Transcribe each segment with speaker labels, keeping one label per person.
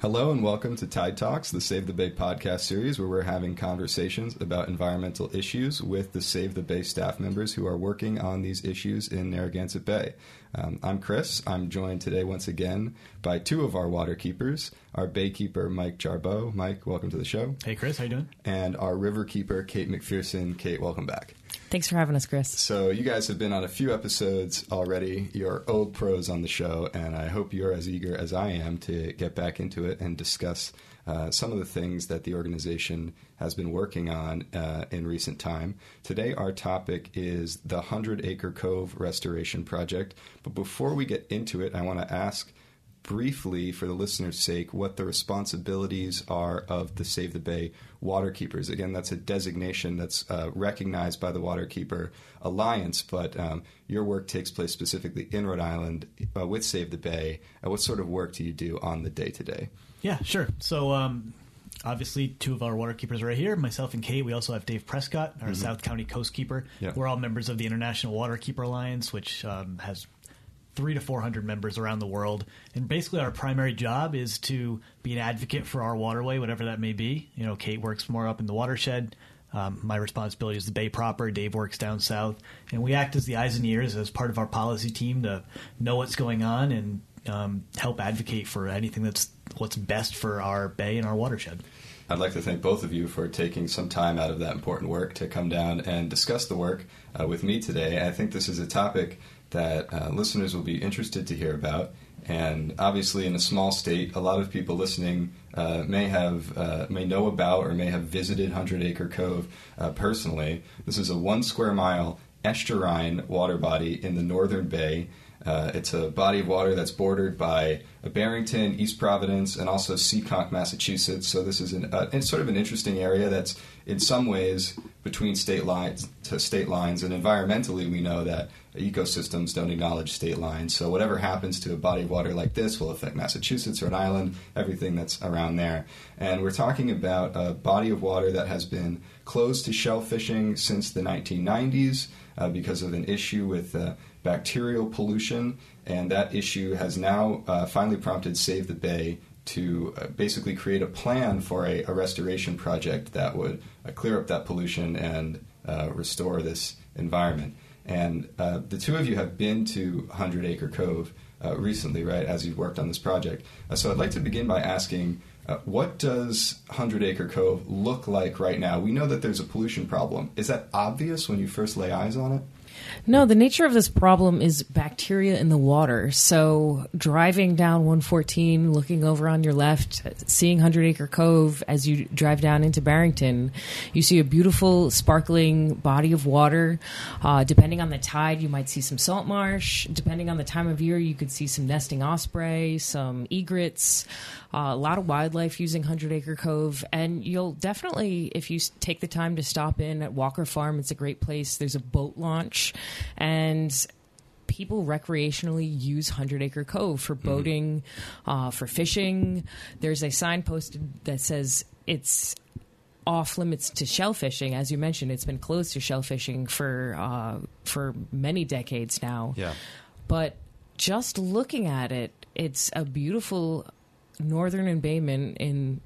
Speaker 1: Hello and welcome to Tide Talks, the Save the Bay podcast series, where we're having conversations about environmental issues with the Save the Bay staff members who are working on these issues in Narragansett Bay. Um, I'm Chris. I'm joined today once again by two of our water keepers, our baykeeper Mike Jarbeau. Mike, welcome to the show.
Speaker 2: Hey Chris, how you doing?
Speaker 1: And our river keeper Kate McPherson. Kate, welcome back.
Speaker 3: Thanks for having us, Chris.
Speaker 1: So, you guys have been on a few episodes already. You're old pros on the show, and I hope you're as eager as I am to get back into it and discuss uh, some of the things that the organization has been working on uh, in recent time. Today, our topic is the 100 Acre Cove Restoration Project. But before we get into it, I want to ask briefly, for the listener's sake, what the responsibilities are of the Save the Bay waterkeepers. Again, that's a designation that's uh, recognized by the Waterkeeper Alliance, but um, your work takes place specifically in Rhode Island uh, with Save the Bay. Uh, what sort of work do you do on the day to day?
Speaker 2: Yeah, sure. So, um, obviously, two of our waterkeepers are right here, myself and Kate. We also have Dave Prescott, our mm-hmm. South County Coastkeeper. Yeah. We're all members of the International Waterkeeper Alliance, which um, has three to 400 members around the world. And basically, our primary job is to be an advocate for our waterway, whatever that may be. You know, Kate works more up in the watershed. Um, my responsibility is the Bay proper. Dave works down south. And we act as the eyes and ears as part of our policy team to know what's going on and um, help advocate for anything that's what's best for our bay and our watershed.
Speaker 1: I'd like to thank both of you for taking some time out of that important work to come down and discuss the work uh, with me today. I think this is a topic that uh, listeners will be interested to hear about. And obviously, in a small state, a lot of people listening uh, may have uh, may know about or may have visited Hundred Acre Cove uh, personally. This is a one square mile estuarine water body in the Northern Bay. Uh, it's a body of water that's bordered by Barrington, East Providence, and also Seekonk, Massachusetts. So this is an, uh, sort of an interesting area that's in some ways between state lines to state lines. And environmentally, we know that ecosystems don't acknowledge state lines. So whatever happens to a body of water like this will affect Massachusetts, or Rhode Island, everything that's around there. And we're talking about a body of water that has been closed to shell fishing since the 1990s uh, because of an issue with uh, bacterial pollution. And that issue has now uh, finally prompted Save the Bay to uh, basically create a plan for a, a restoration project that would uh, clear up that pollution and uh, restore this environment. And uh, the two of you have been to 100 Acre Cove uh, recently, right, as you've worked on this project. Uh, so I'd like to begin by asking what does 100 Acre Cove look like right now? We know that there's a pollution problem. Is that obvious when you first lay eyes on it?
Speaker 3: No, the nature of this problem is bacteria in the water. So driving down 114, looking over on your left, seeing Hundred Acre Cove as you drive down into Barrington, you see a beautiful, sparkling body of water. Uh, depending on the tide, you might see some salt marsh. Depending on the time of year, you could see some nesting osprey, some egrets. Uh, a lot of wildlife using Hundred Acre Cove, and you'll definitely, if you take the time to stop in at Walker Farm, it's a great place. There's a boat launch, and people recreationally use Hundred Acre Cove for mm-hmm. boating, mm-hmm. uh, for fishing. There's a sign posted that says it's off limits to shell fishing. As you mentioned, it's been closed to shell fishing for uh, for many decades now.
Speaker 1: Yeah.
Speaker 3: But just looking at it, it's a beautiful northern embayment in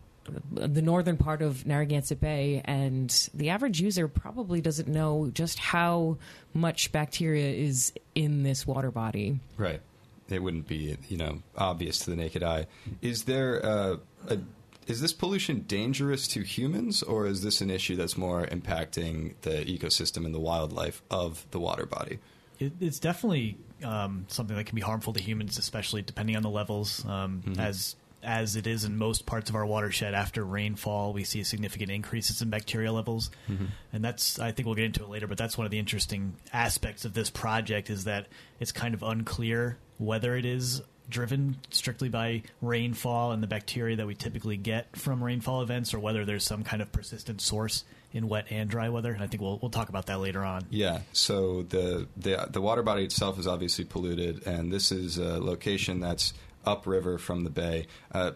Speaker 3: the northern part of Narragansett Bay, and the average user probably doesn't know just how much bacteria is in this water body.
Speaker 1: Right. It wouldn't be, you know, obvious to the naked eye. Is there a, a is this pollution dangerous to humans, or is this an issue that's more impacting the ecosystem and the wildlife of the water body?
Speaker 2: It, it's definitely um, something that can be harmful to humans, especially depending on the levels. Um, mm-hmm. As as it is in most parts of our watershed after rainfall we see significant increases in bacteria levels mm-hmm. and that's i think we'll get into it later but that's one of the interesting aspects of this project is that it's kind of unclear whether it is driven strictly by rainfall and the bacteria that we typically get from rainfall events or whether there's some kind of persistent source in wet and dry weather. And I think we'll we'll talk about that later on.
Speaker 1: Yeah. So the the the water body itself is obviously polluted, and this is a location that's upriver from the bay. Uh,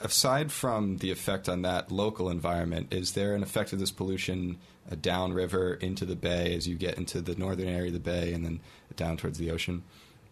Speaker 1: aside from the effect on that local environment, is there an effect of this pollution uh, downriver into the bay as you get into the northern area of the bay and then down towards the ocean?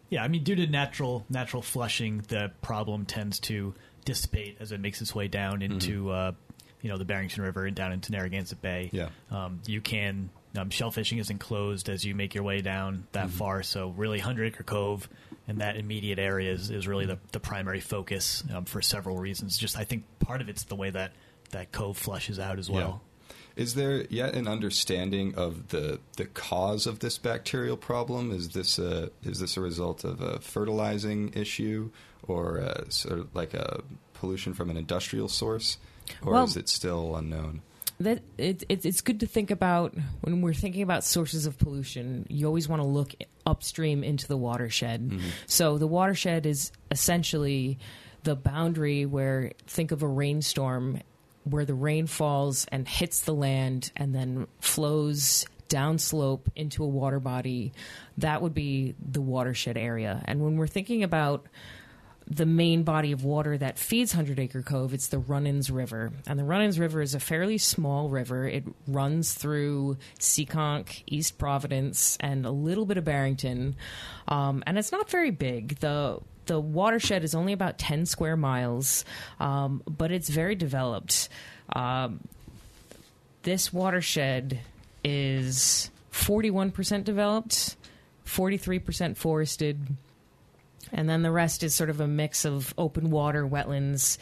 Speaker 2: Yeah, I mean, due to natural natural flushing, the problem tends to dissipate as it makes its way down into mm-hmm. uh, you know the Barrington River and down into Narragansett Bay.
Speaker 1: Yeah, um,
Speaker 2: you can um, shellfishing is enclosed as you make your way down that mm-hmm. far. So really, Hundred Acre Cove and that immediate area is, is really the, the primary focus um, for several reasons. Just I think part of it's the way that that cove flushes out as well.
Speaker 1: Yeah. Is there yet an understanding of the the cause of this bacterial problem? Is this a is this a result of a fertilizing issue or a, sort of like a pollution from an industrial source, or well, is it still unknown?
Speaker 3: That it, it, it's good to think about when we're thinking about sources of pollution. You always want to look upstream into the watershed. Mm-hmm. So the watershed is essentially the boundary where think of a rainstorm where the rain falls and hits the land and then flows downslope into a water body. That would be the watershed area. And when we're thinking about the main body of water that feeds Hundred Acre Cove. It's the Runnins River, and the Runnins River is a fairly small river. It runs through Seekonk, East Providence, and a little bit of Barrington, um, and it's not very big. the The watershed is only about ten square miles, um, but it's very developed. Um, this watershed is forty one percent developed, forty three percent forested and then the rest is sort of a mix of open water, wetlands,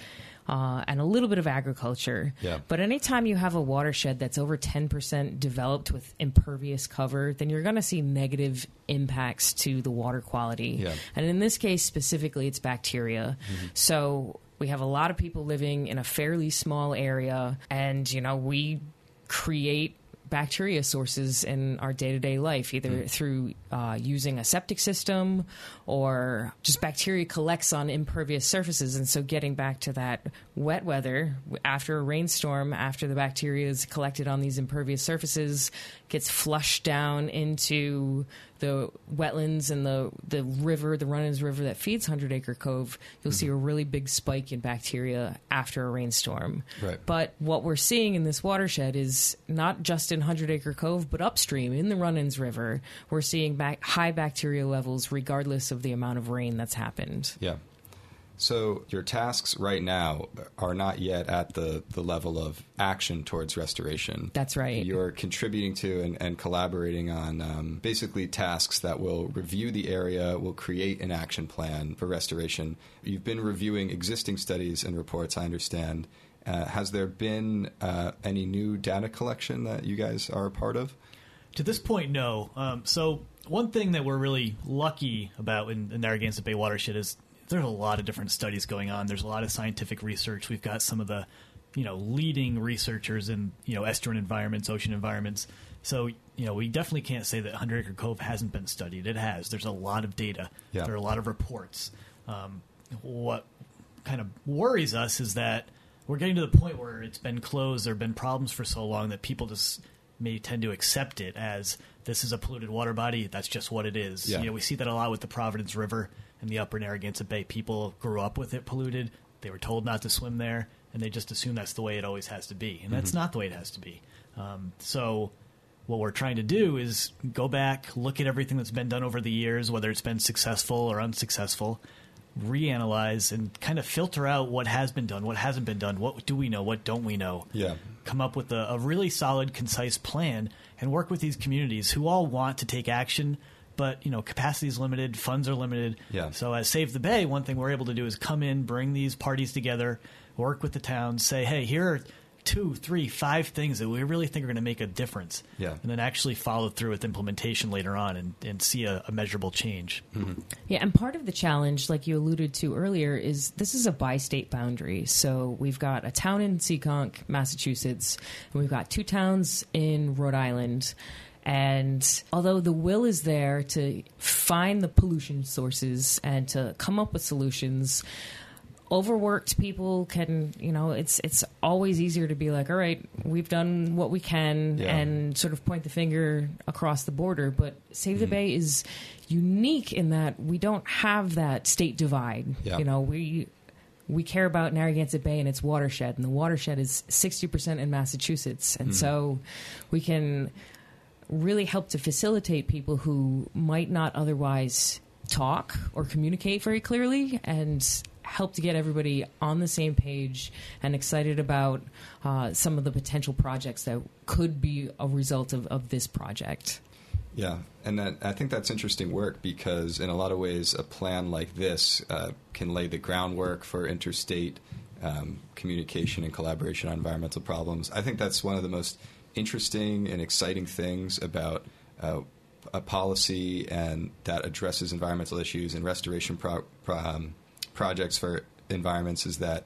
Speaker 3: uh, and a little bit of agriculture.
Speaker 1: Yeah.
Speaker 3: But anytime you have a watershed that's over 10% developed with impervious cover, then you're going to see negative impacts to the water quality.
Speaker 1: Yeah.
Speaker 3: And in this case specifically, it's bacteria. Mm-hmm. So we have a lot of people living in a fairly small area, and, you know, we create bacteria sources in our day to day life, either mm. through uh, using a septic system or just bacteria collects on impervious surfaces. And so, getting back to that wet weather, after a rainstorm, after the bacteria is collected on these impervious surfaces, gets flushed down into the wetlands and the the river, the Runnins River that feeds Hundred Acre Cove, you'll mm-hmm. see a really big spike in bacteria after a rainstorm.
Speaker 1: Right.
Speaker 3: But what we're seeing in this watershed is not just in Hundred Acre Cove, but upstream in the Run-Ins River, we're seeing high bacteria levels regardless of the amount of rain that's happened.
Speaker 1: Yeah. So your tasks right now are not yet at the, the level of action towards restoration.
Speaker 3: That's right.
Speaker 1: You're contributing to and, and collaborating on um, basically tasks that will review the area, will create an action plan for restoration. You've been reviewing existing studies and reports, I understand. Uh, has there been uh, any new data collection that you guys are a part of?
Speaker 2: To this point, no. Um, so one thing that we're really lucky about in the Narragansett Bay watershed is there's a lot of different studies going on. There's a lot of scientific research. We've got some of the you know leading researchers in you know estuarine environments, ocean environments. So you know we definitely can't say that Hundred Acre Cove hasn't been studied. It has. There's a lot of data.
Speaker 1: Yeah.
Speaker 2: There are a lot of reports. Um, what kind of worries us is that we're getting to the point where it's been closed. There have been problems for so long that people just may tend to accept it as this is a polluted water body. That's just what it is.
Speaker 1: Yeah.
Speaker 2: You know, we see that a lot with the Providence River in the upper Narragansett Bay. People grew up with it polluted. They were told not to swim there, and they just assume that's the way it always has to be. And that's mm-hmm. not the way it has to be. Um, so, what we're trying to do is go back, look at everything that's been done over the years, whether it's been successful or unsuccessful, reanalyze and kind of filter out what has been done, what hasn't been done, what do we know, what don't we know.
Speaker 1: Yeah.
Speaker 2: Come up with a, a really solid, concise plan and work with these communities who all want to take action but you know capacity is limited, funds are limited.
Speaker 1: Yeah.
Speaker 2: So as Save the Bay, one thing we're able to do is come in, bring these parties together, work with the towns, say, hey, here are two, three, five things that we really think are going to make a difference.
Speaker 1: Yeah.
Speaker 2: And then actually follow through with implementation later on and, and see a, a measurable change.
Speaker 3: Mm-hmm. Yeah, and part of the challenge, like you alluded to earlier, is this is a bi state boundary. So we've got a town in Seekonk, Massachusetts, and we've got two towns in Rhode Island. And although the will is there to find the pollution sources and to come up with solutions, overworked people can, you know, it's it's always easier to be like, all right, we've done what we can yeah. and sort of point the finger across the border. But Save the mm-hmm. Bay is unique in that we don't have that state divide.
Speaker 1: Yeah.
Speaker 3: You know, we we care about Narragansett Bay and its watershed, and the watershed is 60% in Massachusetts. And mm. so we can really help to facilitate people who might not otherwise talk or communicate very clearly and help to get everybody on the same page and excited about uh, some of the potential projects that could be a result of, of this project.
Speaker 1: Yeah, and that, I think that's interesting work because, in a lot of ways, a plan like this uh, can lay the groundwork for interstate um, communication and collaboration on environmental problems. I think that's one of the most interesting and exciting things about uh, a policy and that addresses environmental issues and restoration pro- pro- um, projects for environments is that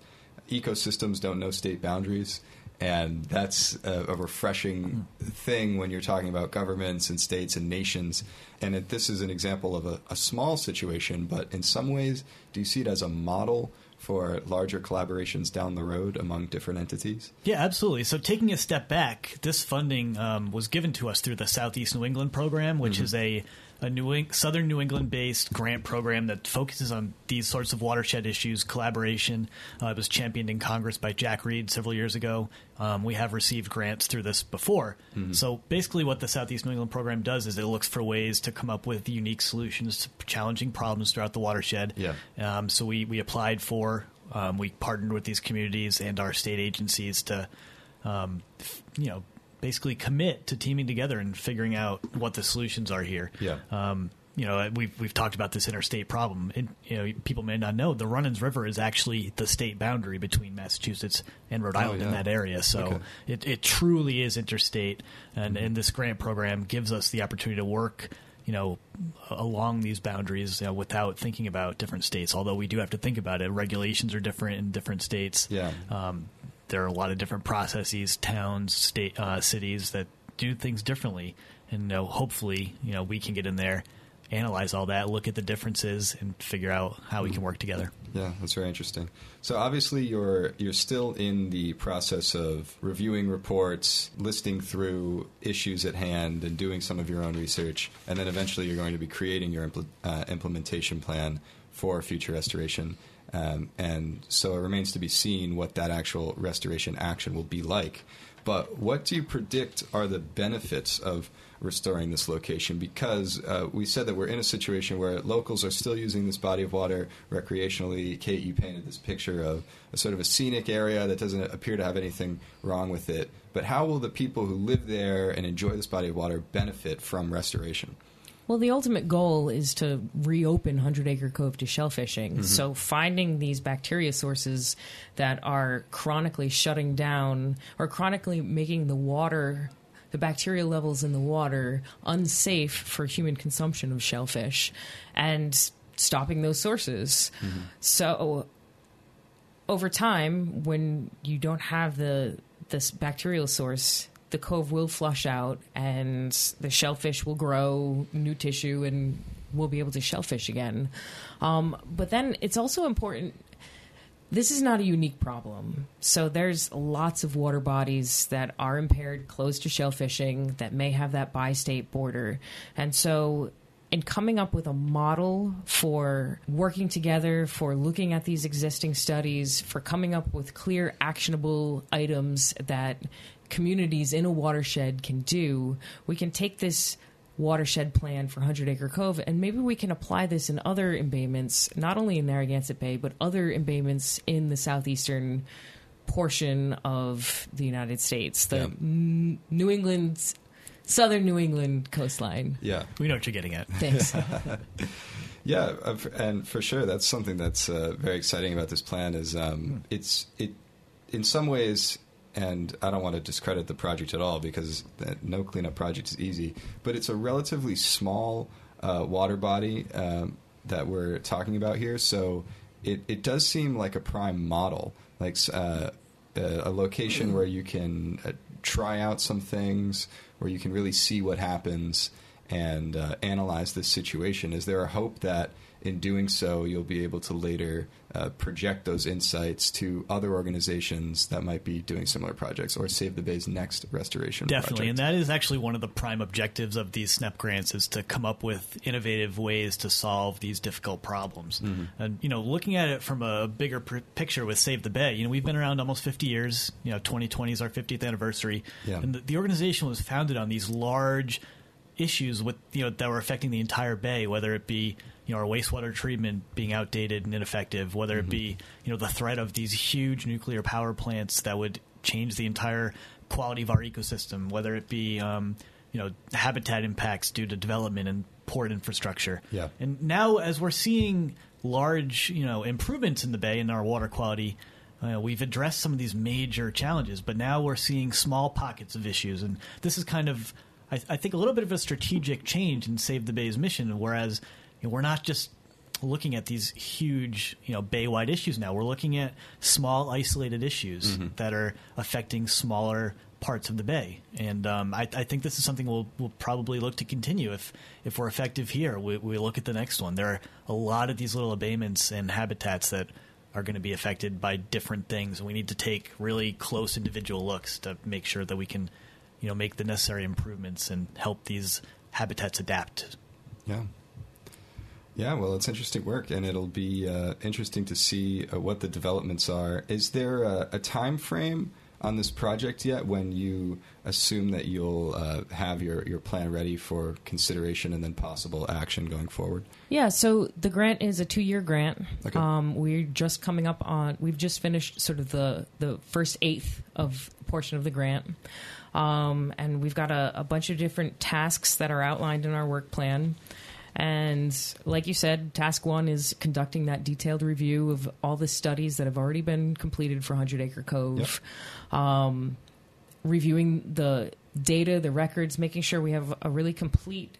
Speaker 1: ecosystems don't know state boundaries. And that's a, a refreshing thing when you're talking about governments and states and nations. And it, this is an example of a, a small situation, but in some ways, do you see it as a model for larger collaborations down the road among different entities?
Speaker 2: Yeah, absolutely. So, taking a step back, this funding um, was given to us through the Southeast New England program, which mm-hmm. is a a New Southern New England based grant program that focuses on these sorts of watershed issues, collaboration. Uh, it was championed in Congress by Jack Reed several years ago. Um, we have received grants through this before. Mm-hmm. So basically, what the Southeast New England program does is it looks for ways to come up with unique solutions to challenging problems throughout the watershed.
Speaker 1: Yeah.
Speaker 2: Um, so we, we applied for, um, we partnered with these communities and our state agencies to, um, you know, basically commit to teaming together and figuring out what the solutions are here.
Speaker 1: Yeah.
Speaker 2: Um, you know, we've we've talked about this interstate problem. It, you know, people may not know the Runnins River is actually the state boundary between Massachusetts and Rhode oh, Island oh, yeah. in that area. So okay. it, it truly is interstate, and mm-hmm. and this grant program gives us the opportunity to work you know, along these boundaries you know, without thinking about different states. Although we do have to think about it, regulations are different in different states.
Speaker 1: Yeah.
Speaker 2: Um, there are a lot of different processes, towns, state, uh, cities that do things differently, and you know, hopefully, you know, we can get in there, analyze all that, look at the differences, and figure out how we can work together.
Speaker 1: Yeah, that's very interesting. So obviously, you're you're still in the process of reviewing reports, listing through issues at hand, and doing some of your own research, and then eventually, you're going to be creating your impl- uh, implementation plan for future restoration. Um, and so it remains to be seen what that actual restoration action will be like. But what do you predict are the benefits of restoring this location? Because uh, we said that we're in a situation where locals are still using this body of water recreationally. Kate, you painted this picture of a sort of a scenic area that doesn't appear to have anything wrong with it. But how will the people who live there and enjoy this body of water benefit from restoration?
Speaker 3: Well, the ultimate goal is to reopen Hundred Acre Cove to shellfishing. Mm-hmm. So, finding these bacteria sources that are chronically shutting down or chronically making the water, the bacteria levels in the water, unsafe for human consumption of shellfish, and stopping those sources. Mm-hmm. So, over time, when you don't have the this bacterial source, the cove will flush out and the shellfish will grow new tissue and we'll be able to shellfish again. Um, but then it's also important. This is not a unique problem. So there's lots of water bodies that are impaired close to shellfishing that may have that bi-state border. And so in coming up with a model for working together, for looking at these existing studies, for coming up with clear, actionable items that communities in a watershed can do, we can take this watershed plan for Hundred Acre Cove, and maybe we can apply this in other embayments, not only in Narragansett Bay, but other embayments in the southeastern portion of the United States, the yeah. n- New England, southern New England coastline.
Speaker 1: Yeah,
Speaker 2: we know what you're getting at.
Speaker 3: Thanks.
Speaker 1: yeah, uh, and for sure, that's something that's uh, very exciting about this plan. Is um, mm. it's it in some ways and I don't want to discredit the project at all because no cleanup project is easy, but it's a relatively small uh, water body um, that we're talking about here. So it, it does seem like a prime model, like uh, a, location where you can uh, try out some things, where you can really see what happens and uh, analyze this situation. Is there a hope that in doing so, you'll be able to later uh, project those insights to other organizations that might be doing similar projects or Save the Bay's next restoration project.
Speaker 2: Definitely,
Speaker 1: project.
Speaker 2: and that is actually one of the prime objectives of these SNEP grants is to come up with innovative ways to solve these difficult problems. Mm-hmm. And, you know, looking at it from a bigger pr- picture with Save the Bay, you know, we've been around almost 50 years. You know, 2020 is our 50th anniversary.
Speaker 1: Yeah.
Speaker 2: And the, the organization was founded on these large issues with you know that were affecting the entire bay, whether it be you know our wastewater treatment being outdated and ineffective, whether mm-hmm. it be you know the threat of these huge nuclear power plants that would change the entire quality of our ecosystem, whether it be um, you know habitat impacts due to development and port infrastructure.
Speaker 1: Yeah.
Speaker 2: And now as we're seeing large you know improvements in the bay and our water quality. Uh, we've addressed some of these major challenges, but now we're seeing small pockets of issues, and this is kind of, I, I think, a little bit of a strategic change in Save the Bay's mission. Whereas you know, we're not just looking at these huge, you know, bay-wide issues now. We're looking at small, isolated issues mm-hmm. that are affecting smaller parts of the bay, and um, I, I, think this is something we'll, we'll probably look to continue if if we're effective here. We, we look at the next one. There are a lot of these little embayments and habitats that are going to be affected by different things, we need to take really close individual looks to make sure that we can, you know, make the necessary improvements and help these habitats adapt.
Speaker 1: Yeah. Yeah, well, it's interesting work, and it'll be uh, interesting to see uh, what the developments are. Is there a, a, time frame on this project yet when you assume that you'll uh, have your, your plan ready for consideration and then possible action going forward?
Speaker 3: Yeah, so the grant is a two year grant. Okay. Um, we're just coming up on, we've just finished sort of the, the first eighth of portion of the grant. Um, and we've got a, a bunch of different tasks that are outlined in our work plan. And like you said, task one is conducting that detailed review of all the studies that have already been completed for Hundred Acre Cove, yep. um, reviewing the data, the records, making sure we have a really complete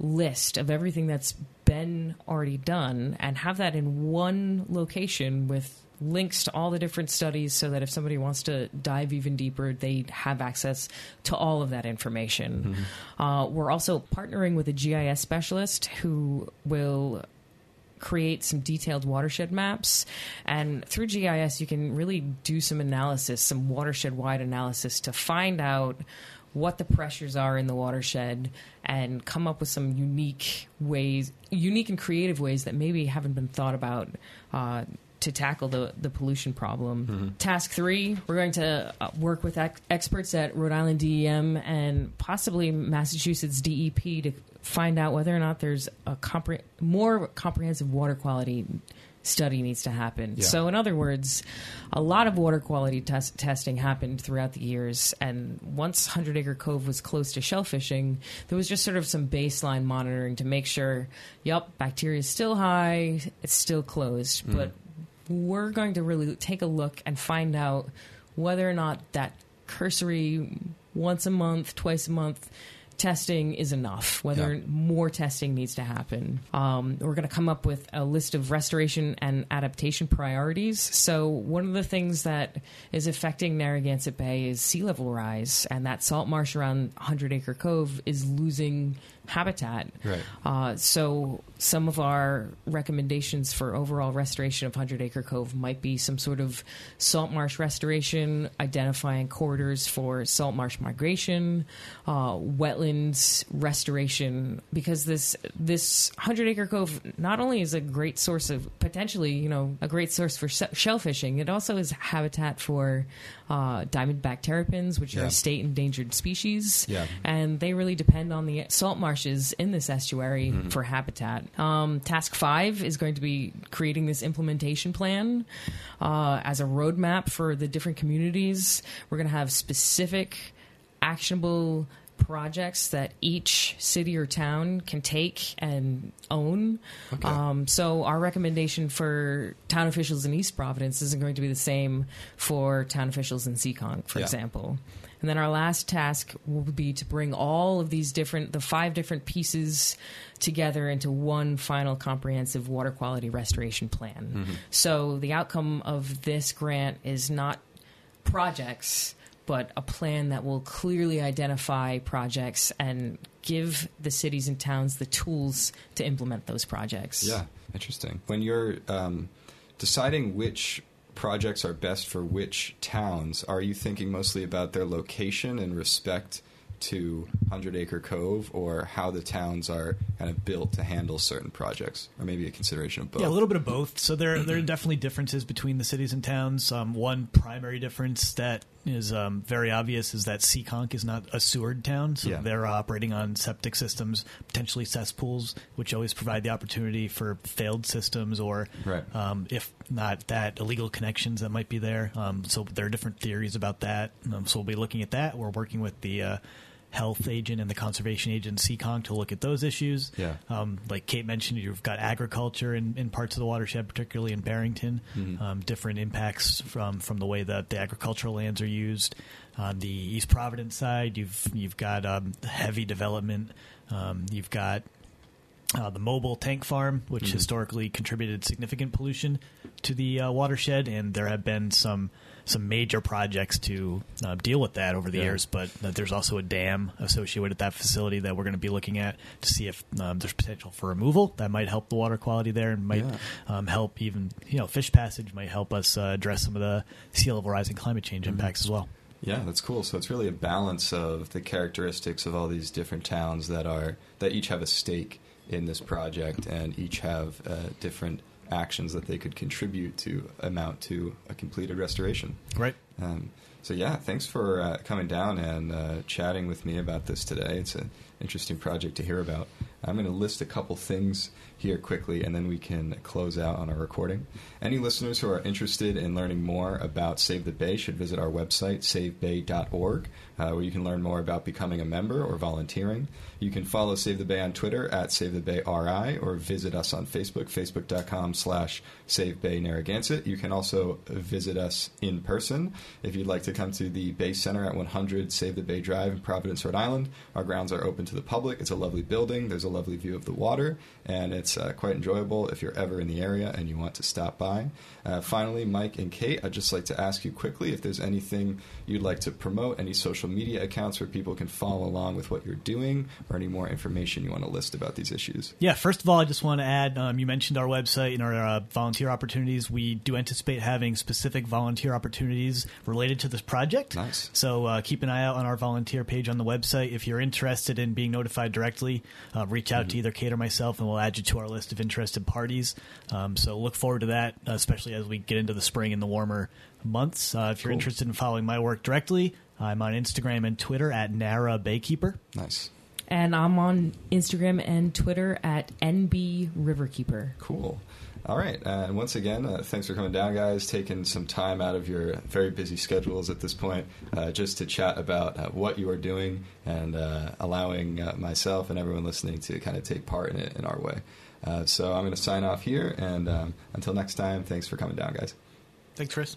Speaker 3: list of everything that's been already done and have that in one location with links to all the different studies so that if somebody wants to dive even deeper, they have access to all of that information. Mm-hmm. Uh, we're also partnering with a GIS specialist who will create some detailed watershed maps. And through GIS, you can really do some analysis, some watershed wide analysis to find out what the pressures are in the watershed and come up with some unique ways, unique and creative ways that maybe haven't been thought about uh, to tackle the, the pollution problem. Mm-hmm. Task three, we're going to uh, work with ex- experts at Rhode Island DEM and possibly Massachusetts DEP to find out whether or not there's a compre- more comprehensive water quality study needs to happen. Yeah. So, in other words, a lot of water quality test- testing happened throughout the years. And once Hundred Acre Cove was close to shellfishing, there was just sort of some baseline monitoring to make sure, yep, bacteria is still high, it's still closed. Mm. But we're going to really take a look and find out whether or not that cursory once a month, twice a month testing is enough, whether yeah. more testing needs to happen. Um, we're going to come up with a list of restoration and adaptation priorities. So, one of the things that is affecting Narragansett Bay is sea level rise, and that salt marsh around 100 Acre Cove is losing habitat.
Speaker 1: Right.
Speaker 3: Uh, so some of our recommendations for overall restoration of Hundred Acre Cove might be some sort of salt marsh restoration, identifying corridors for salt marsh migration, uh, wetlands restoration, because this this Hundred Acre Cove not only is a great source of potentially you know a great source for shellfishing, it also is habitat for uh, diamondback terrapins, which yeah. are state endangered species,
Speaker 1: yeah.
Speaker 3: and they really depend on the salt marshes in this estuary mm-hmm. for habitat. Um, task five is going to be creating this implementation plan uh, as a roadmap for the different communities. We're going to have specific, actionable projects that each city or town can take and own. Okay. Um, so our recommendation for town officials in East Providence isn't going to be the same for town officials in Seekonk, for yeah. example. And then our last task will be to bring all of these different, the five different pieces together into one final comprehensive water quality restoration plan. Mm-hmm. So the outcome of this grant is not projects but a plan that will clearly identify projects and give the cities and towns the tools to implement those projects.
Speaker 1: Yeah, interesting. When you're um, deciding which projects are best for which towns, are you thinking mostly about their location and respect to Hundred Acre Cove, or how the towns are kind of built to handle certain projects, or maybe a consideration of both?
Speaker 2: Yeah, a little bit of both. So there there are definitely differences between the cities and towns. Um, one primary difference that is um, very obvious is that Seekonk is not a sewered town, so
Speaker 1: Yeah.
Speaker 2: they're operating on septic systems, potentially cesspools, which always provide the opportunity for failed systems or,
Speaker 1: Right.
Speaker 2: um, if not that, illegal connections that might be there. Um, so there are different theories about that. Um, so we'll be looking at that. We're working with the uh, health agent and the conservation agent Seekonk to look at those issues.
Speaker 1: Yeah.
Speaker 2: Um, like Kate mentioned, you've got agriculture in, in parts of the watershed, particularly in Barrington. Um, different impacts from from the way that the agricultural lands are used. On the East Providence side, you've you've got um, heavy development. Um, you've got uh, the Mobil tank farm, which historically contributed significant pollution to the uh, watershed, and there have been some some major projects to uh, deal with that over the
Speaker 1: Yeah.
Speaker 2: years. But uh, there's also a dam associated with that facility that we're going to be looking at to see if um, there's potential for removal that might help the water quality there, and might
Speaker 1: Yeah.
Speaker 2: um, help even you know fish passage might help us uh, address some of the sea level rise and climate change impacts as well.
Speaker 1: Yeah, that's cool. So it's really a balance of the characteristics of all these different towns that are that each have a stake in this project and each have uh, different actions that they could contribute to amount to a completed restoration.
Speaker 2: Right.
Speaker 1: Um, so yeah, thanks for uh, coming down and uh, chatting with me about this today. It's an interesting project to hear about. I'm going to list a couple things here quickly, and then we can close out on our recording. Any listeners who are interested in learning more about Save the Bay should visit our website, savebay.org, uh, where you can learn more about becoming a member or volunteering. You can follow Save the Bay on Twitter at Save the Bay RI, or visit us on Facebook, facebook.com slash Save Bay Narragansett. You can also visit us in person if you'd like to come to the Bay Center at 100 Save the Bay Drive in Providence, Rhode Island. Our grounds are open to the public. It's a lovely building. There's a lovely view of the water, and it's uh, quite enjoyable if you're ever in the area and you want to stop by. Uh, finally, Mike and Kate, I'd just like to ask you quickly if there's anything you'd like to promote, any social media accounts where people can follow along with what you're doing, or any more information you want to list about these issues.
Speaker 2: Yeah, first of all, I just want to add um, you mentioned our website and our uh, volunteer opportunities. We do anticipate having specific volunteer opportunities related to this project.
Speaker 1: Nice.
Speaker 2: So uh, keep an eye out on our volunteer page on the website. If you're interested in being notified directly, uh, reach out to either Kate or myself, and we'll add you to our list of interested parties. Um, so look forward to that, especially as we get into the spring and the warmer months. Uh, if you're
Speaker 1: Cool.
Speaker 2: interested in following my work directly, I'm on Instagram and Twitter at Nara Baykeeper.
Speaker 1: Nice.
Speaker 3: And I'm on Instagram and Twitter at NB Riverkeeper.
Speaker 1: Cool. All right. Uh, and once again, uh, thanks for coming down, guys, taking some time out of your very busy schedules at this point uh, just to chat about uh, what you are doing and uh, allowing uh, myself and everyone listening to kind of take part in it in our way. Uh, so I'm going to sign off here. And um, until next time, thanks for coming down, guys.
Speaker 2: Thanks, Chris.